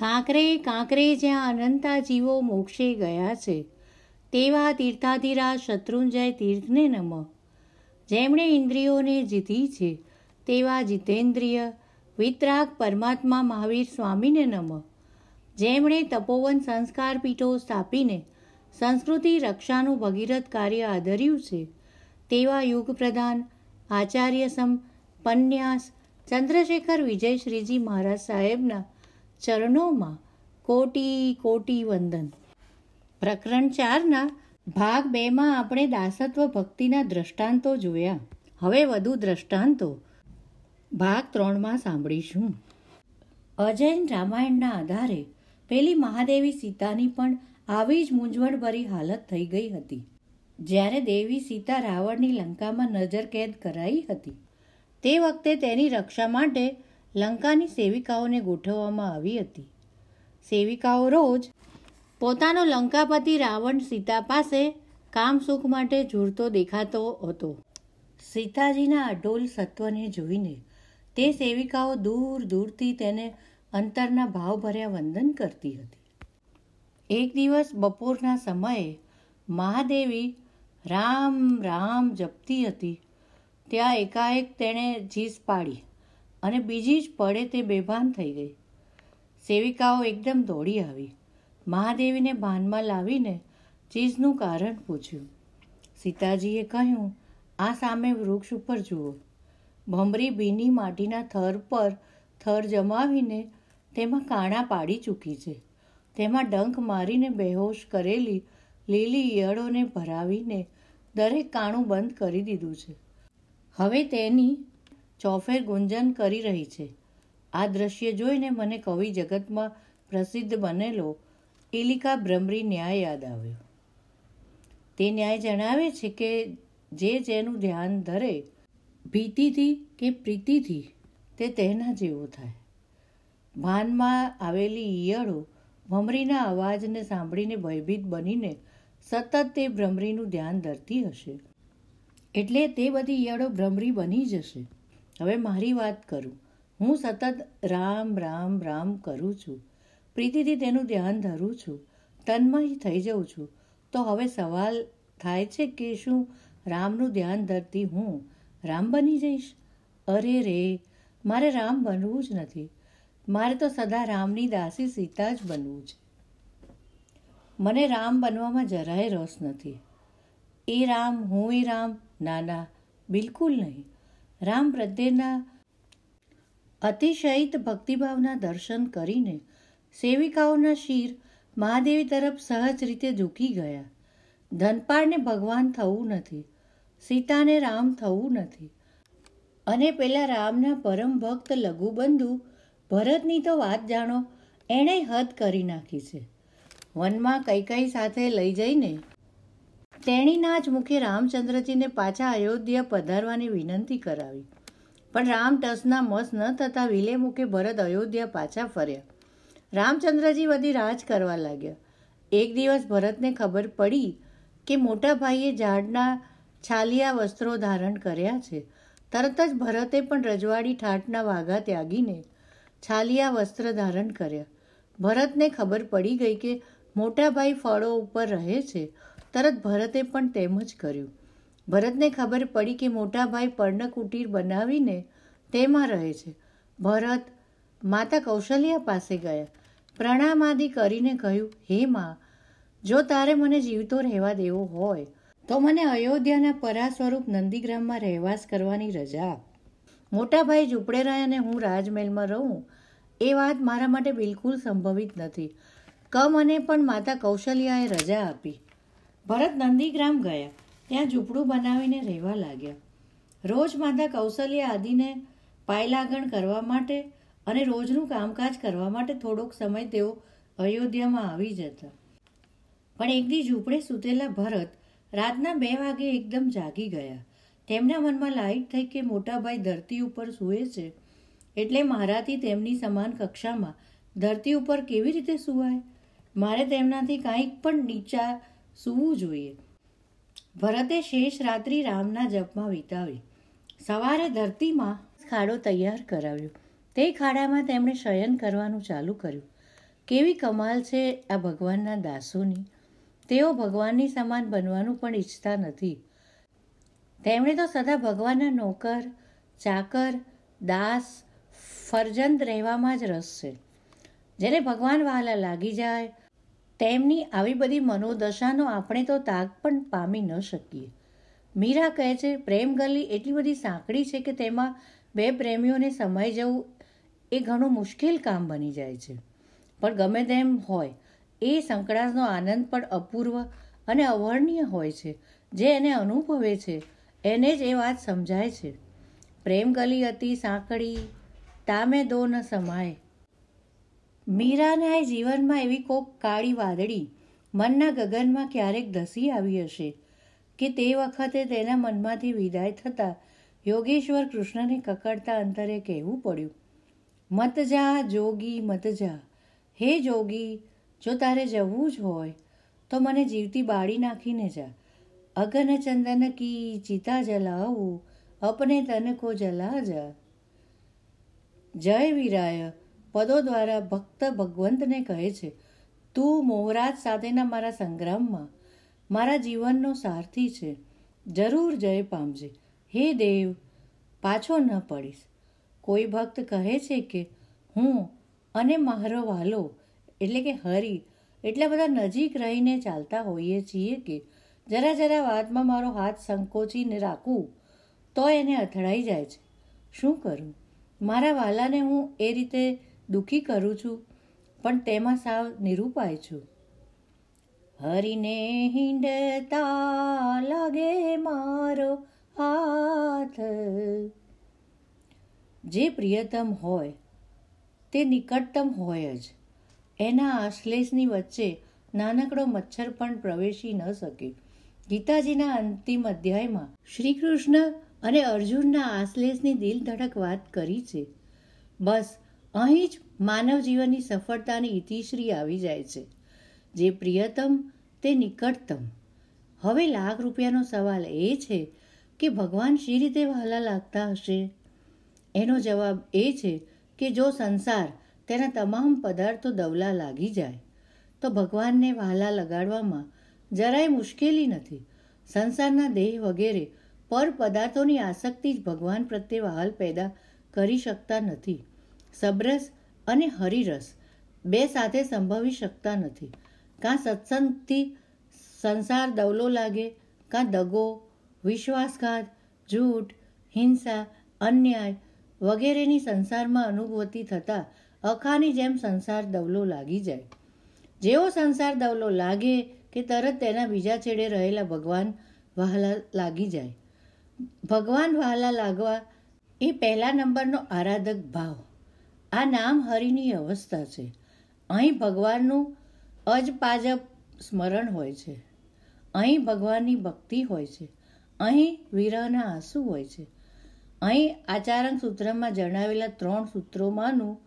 કાંકરે કાંકરે જ્યાં અનંતા જીવો મોક્ષે ગયા છે, તેવા તીર્થાધીરા શત્રુંજય તીર્થને નમ. જેમણે ઇન્દ્રિયોને જીતી છે, તેવા જીતેન્દ્રિય, વિતરાગ પરમાત્મા મહાવીર સ્વામીને નમ. જેમણે તપોવન સંસ્કાર પીઠો સ્થાપીને સંસ્કૃતિ રક્ષાનું ભગીરથ કાર્ય આદર્યું છે, તેવા યુગ પ્રધાન આચાર્ય સમ પન્યાસ ચંદ્રશેખર વિજયશ્રીજી મહારાજ સાહેબના ચરણોમાં કોટી કોટી વંદન. પ્રકરણ ચારના ભાગ બેમાં આપણે દાસત્વ ભક્તિના દ્રષ્ટાંતો જોયા. હવે વધુ દ્રષ્ટાંતો. ભાગ ત્રણમાં સાંભળીશું. અજૈન રામાયણના આધારે પેલી મહાદેવી સીતાની પણ આવી જ મૂંઝવણભરી હાલત થઈ ગઈ હતી. જ્યારે દેવી સીતા રાવણની લંકામાં નજર કેદ કરાઈ હતી. તે વખતે તેની રક્ષા માટે લંકાની સેવિકાઓને ગોઠવવામાં આવી હતી. સેવિકાઓ રોજ પોતાનો લંકાપતિ રાવણ સીતા પાસે કામ સુખ માટે ઝૂરતો દેખાતો હતો. સીતાજીના અઢોલ સત્વને જોઈને તે સેવિકાઓ દૂર દૂરથી તેને અંતરના ભાવભર્યા વંદન કરતી હતી. એક દિવસ બપોરના સમયે મહાદેવી રામ રામ જપતી હતી. ત્યાં એકાએક તેણે જીસ પાડી. અને બીજી જ પડે તે બેભાન થઈ ગઈ. સેવિકાઓ એકદમ દોડી આવી. મહાદેવીને ભાનમાં લાવીને ચીજનું કારણ પૂછ્યું. સીતાજીએ કહ્યું, આ સામે વૃક્ષ ઉપર જુઓ. ભમરી ભીની માટીના થર પર થર જમાવીને તેમાં કાણા પાડી ચૂકી છે. તેમાં ડંખ મારીને બેહોશ કરેલી લીલી ઈયળોને ભરાવીને દરેક કાણું બંધ કરી દીધું છે. હવે તેની ચોફેર ગુંજન કરી રહી છે. આ દ્રશ્ય જોઈને મને કવિ જગતમાં પ્રસિદ્ધ બનેલો ઇલિકા ભ્રમરી ન્યાય યાદ આવ્યો. તે ન્યાય જણાવે છે કે જે જેનું ધ્યાન ધરે, ભીતિથી કે પ્રીતિથી, તે તેના જેવો થાય. ભાનમાં આવેલી ઈયળો ભમરીના અવાજને સાંભળીને ભયભીત બનીને સતત તે ભ્રમરીનું ધ્યાન ધરતી હશે. એટલે તે બધી ઈયળો ભ્રમરી બની જશે. હવે મારી વાત કરું. હું સતત રામ રામ રામ કરું છું. પ્રીતિથી તેનું ધ્યાન ધરું છું. તન્મય થઈ જઉં છું. તો હવે સવાલ થાય છે કે શું રામનું ધ્યાન ધરતી હું? રામ બની જઈશ? અરે રે, મારે રામ બનવું જ નથી. મારે તો સદા રામની દાસી સીતા જ બનવું છે. મને રામ બનવામાં જરાય રસ નથી. એ રામ, હું એ રામ, ના ના, બિલકુલ નહીં. રામ પ્રત્યેના અતિશયિત ભક્તિભાવના દર્શન કરીને સેવિકાઓના શિર મહાદેવી તરફ સહજ રીતે ઝૂકી ગયા. ધનપાળને ભગવાન થવું નથી, સીતાને રામ થવું નથી. અને પેલા રામના પરમ ભક્ત લઘુબંધુ ભરતની તો વાત જાણો, એણે હદ કરી નાખી છે. વનમાં કઈ કઈ સાથે લઈ જઈને તેણીના જ મુખે રામચંદ્રજીને પાછા અયોધ્યા પધારવાની વિનંતી કરાવી. પણ રામ ટસના મસ ન થતાં વિલે મુખે ભરત અયોધ્યા પાછા ફર્યા. રામચંદ્રજી બધી રાજ કરવા લાગ્યા. એક દિવસ ભરતને ખબર પડી કે મોટા ભાઈએ ઝાડના છાલિયા વસ્ત્રો ધારણ કર્યા છે. તરત જ ભરતે પણ રજવાડી ઠાટના વાઘા ત્યાગીને છાલિયા વસ્ત્ર ધારણ કર્યા. ભરતને ખબર પડી ગઈ કે મોટા ભાઈ ફળો ઉપર રહે છે. તરત ભરતે પણ તેમ જ કર્યું. ભરતને ખબર પડી કે મોટા ભાઈ પર્ણકુટીર બનાવીને તેમાં રહે છે. ભરત માતા કૌશલ્યા પાસે ગયા. પ્રણામ આદિ કરીને કહ્યું, હે માં, જો તારે મને જીવતો રહેવા દેવો હોય, તો મને અયોધ્યાના પરા સ્વરૂપ નંદીગ્રામમાં રહેવાસ કરવાની રજા મોટા ભાઈ ઝૂંપડે રહ્યા અને હું રાજમહેલમાં રહું, એ વાત મારા માટે બિલકુલ સંભવિત નથી. કમ અને પણ માતા કૌશલ્યાએ રજા આપી. ભરત નંદીગ્રામ ગયા. ત્યાં ઝૂંપડું બનાવીને રહેવા લાગ્યા. રોજ માતા કૌશલ્ય આદિને પાયલાગણ કરવા માટે અને રોજનું કામકાજ કરવા માટે થોડોક સમય તેઓ અયોધ્યામાં આવી જતા. પણ એક દી ઝૂંપડે સૂતેલા ભરત રાતના બે વાગે એકદમ જાગી ગયા. તેમના મનમાં લાઈટ થઈ કે મોટાભાઈ ધરતી ઉપર સૂએ છે એટલે મારાથી તેમની સમાન કક્ષામાં ધરતી ઉપર કેવી રીતે સુવાય? મારે તેમનાથી કાંઈક પણ નીચા સૂવું જોઈએ. ભરતે શેષ રાત્રિ રામના જપમાં વિતાવી. સવારે ધરતીમાં ખાડો તૈયાર કરાવ્યો. તે ખાડામાં તેમણે શયન કરવાનું ચાલુ કર્યું. કેવી કમાલ છે આ ભગવાનના દાસોની. તેઓ ભગવાનની સમાન બનવાનું પણ ઈચ્છતા નથી. તેમણે તો સદા ભગવાનના નોકર, ચાકર, દાસ ફરજંદ રહેવામાં જ રસ છે. જેને ભગવાન વહાલા લાગી જાય તેમની આવી બધી મનોદશાનો આપણે તો તાગ પણ પામી ન શકીએ. મીરા કહે છે, પ્રેમ ગલી એટલી બધી સાંકડી છે કે તેમાં બે પ્રેમીઓને સમાઈ જવું એ ઘણું મુશ્કેલ કામ બની જાય છે. પણ ગમે તેમ હોય, એ સંકળાશનો આનંદ પણ અપૂર્વ અને અવર્ણનીય હોય છે. જે એને અનુભવે છે, એને જ એ વાત સમજાય છે. પ્રેમ ગલી હતી સાંકડી, તામે દો ન સમાય મીરાના જીવનમાં એવી કોક કાળી વાદળી મનના ગગનમાં ક્યારેક ધસી આવી હશે કે તે વખતે તેના મનમાંથી વિદાય થતાં યોગેશ્વર કૃષ્ણને કકડતા અંતરે કહેવું પડ્યું, મત જા જોગી, મત જા. હે જોગી, જો તારે જવું જ હોય, તો મને જીવતી બાળી નાખીને જા. અગન ચંદન કી ચિતા જલાવું, અપને તન કો જલા જા. જય વીરાય. પદો દ્વારા ભક્ત ભગવંતને કહે છે, તું મોહરાજ સાથેના મારા સંગ્રામમાં મારા જીવનનો સારથી છે. જરૂર જય પામજે. હે દેવ, પાછો ન પડીશ. કોઈ ભક્ત કહે છે કે, હું અને મારો વાલો, એટલે કે હરી, એટલા બધા નજીક રહીને ચાલતા હોઈએ છીએ કે જરા જરા વાતમાં મારો હાથ સંકોચીને રાખું, તો એને અથડાઈ જાય છે. શું કરું? મારા વાલાને હું એ રીતે દુઃખી કરું છું, પણ તેમાં સાવ નિરૂપાય છું. હરીને હિંડતા લાગે મારો હાથ. જે પ્રિયતમ હોય, તે નિકટતમ હોય જ. એના આશ્લેષની વચ્ચે નાનકડો મચ્છર પણ પ્રવેશી ન શકે. ગીતાજીના અંતિમ અધ્યાયમાં શ્રી કૃષ્ણ અને અર્જુનના આશ્લેષની દિલ ધડક વાત કરી છે. બસ અહીં જ માનવ જીવનની સફળતાની ઇતિશ્રી આવી જાય છે. જે પ્રિયતમ, તે નિકટતમ. હવે લાખ રૂપિયાનો સવાલ એ છે કે ભગવાન શી રીતે વહાલા લાગતા હશે? એનો જવાબ એ છે કે જો સંસાર તેના તમામ પદાર્થો દવલા લાગી જાય, તો ભગવાનને વહાલા લગાડવામાં જરાય મુશ્કેલી નથી. સંસારના દેહ વગેરે પર પદાર્થોની આસક્તિ જ ભગવાન પ્રત્યે વહાલ પેદા કરી શકતા નથી. સબરસ અને હરિરસ બે સાથે સંભવી શકતા નથી. કાં સત્સંગથી સંસાર દવલો લાગે, કાં દગો, વિશ્વાસઘાત, જૂઠ, હિંસા, અન્યાય વગેરેની સંસારમાં અનુભૂતિ થતાં અખાની જેમ સંસાર દવલો લાગી જાય. જેવો સંસાર દવલો લાગે કે તરત તેના બીજા છેડે રહેલા ભગવાન વહાલા લાગી જાય. ભગવાન વહાલા લાગવા એ પહેલા નંબરનો આરાધક ભાવ. આ નામ હરિની અવસ્થા છે. અહીં ભગવાનનું અજપાજપ સ્મરણ હોય છે. અહીં ભગવાનની ભક્તિ હોય છે. અહીં વિરહના આંસુ હોય છે. અહીં આચારણ સૂત્રમાં જણાવેલા ત્રણ સૂત્રોમાંનું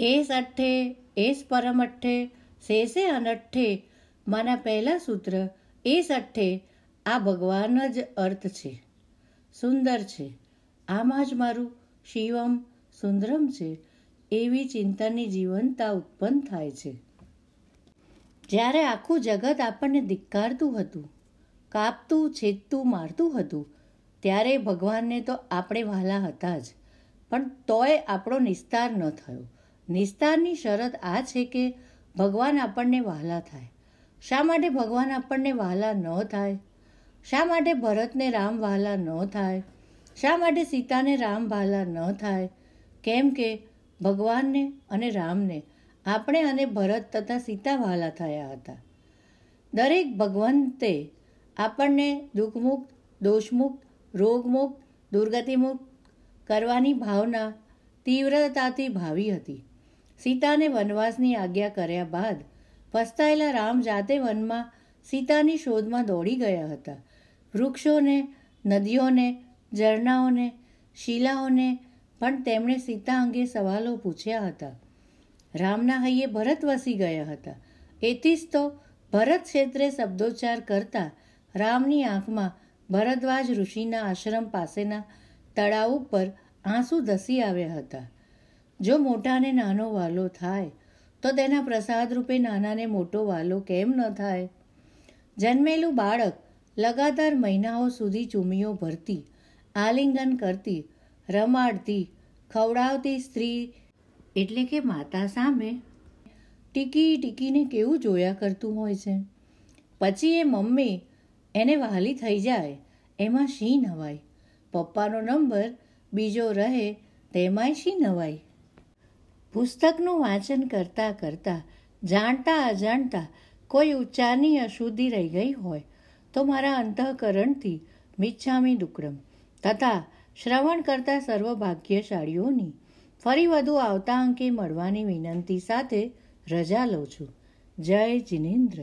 એસ અઠ્ઠે, એસ પરમઠ્ઠે શેષે અનઠ્ઠે માના પહેલા સૂત્ર એસ અઠ્ઠે આ ભગવાન જ અર્થ છે. સુંદર છે. આમાં જ મારું શિવમ સુંદરમ છે. એવી ચિંતાની જીવનતા ઉત્પન્ન થાય છે. જ્યારે આખું જગત આપણને ધિક્કારતું હતું, કાપતું, છેદતું, મારતું હતું, ત્યારે ભગવાનને તો આપણે વહાલા હતા જ. પણ તોય આપણો નિસ્તાર ન થયો. નિસ્તારની શરત આ છે કે ભગવાન આપણને વહાલા થાય. શા માટે ભગવાન આપણને વહાલા ન થાય? શા માટે ભરતને રામ વહાલા ન થાય? શા માટે સીતાને રામ વહાલા ન થાય? કેમ કે ભગવાનને અને રામને, આપણે અને ભરત તથા સીતા વહાલા થયા હતા. દરેક ભગવંતે આપણને દુઃખમુક્ત, દોષમુક્ત, રોગમુક્ત, દુર્ગતિમુક્ત કરવાની ભાવના તીવ્રતાથી ભાવી હતી. સીતાને વનવાસની આજ્ઞા કર્યા બાદ પસ્તાયેલા રામ જાતે વનમાં સીતાની શોધમાં દોડી ગયા હતા. વૃક્ષોને, નદીઓને, ઝરણાઓને, શિલાઓને પણ તેમણે સીતા અંગે સવાલો પૂછ્યા હતા. રામના હૈયે ભરત વસી ગયા હતા. એથી જ તો ભરત ક્ષેત્રે શબ્દોચ્ચાર કરતા રામની આંખમાં ભરદ્વાજ ઋષિના આશ્રમ પાસેના તળાવ ઉપર આંસુ ધસી આવ્યા હતા. જો મોટાને નાનો વાલો થાય, તો તેના પ્રસાદ રૂપે નાનાને મોટો વાલો કેમ ન થાય? જન્મેલું બાળક લગાતાર મહિનાઓ સુધી ચૂમીઓ ભરતી, આલિંગન કરતી રમાડતી, ખવડાવતી સ્ત્રી એટલે કે માતા સામે ટીકી ટીકીને કેવું જોયા કરતું હોય છે. પછી એ મમ્મી એને વહાલી થઈ જાય, એમાં શી નવાય? પપ્પાનો નંબર બીજો રહે, તેમાંય શી નવાય? પુસ્તકનું વાંચન કરતાં કરતાં, જાણતા અજાણતા કોઈ ઉચ્ચારની અશુદ્ધિ રહી ગઈ હોય, તો મારા અંતઃકરણથી મિચ્છામી દુક્કડમ તથા શ્રવણ કરતા સર્વ ભાગ્યશાળીઓની ફરી વધુ આવતા અંકે મળવાની વિનંતી સાથે રજા લઉં છું. જય જિનેન્દ્ર.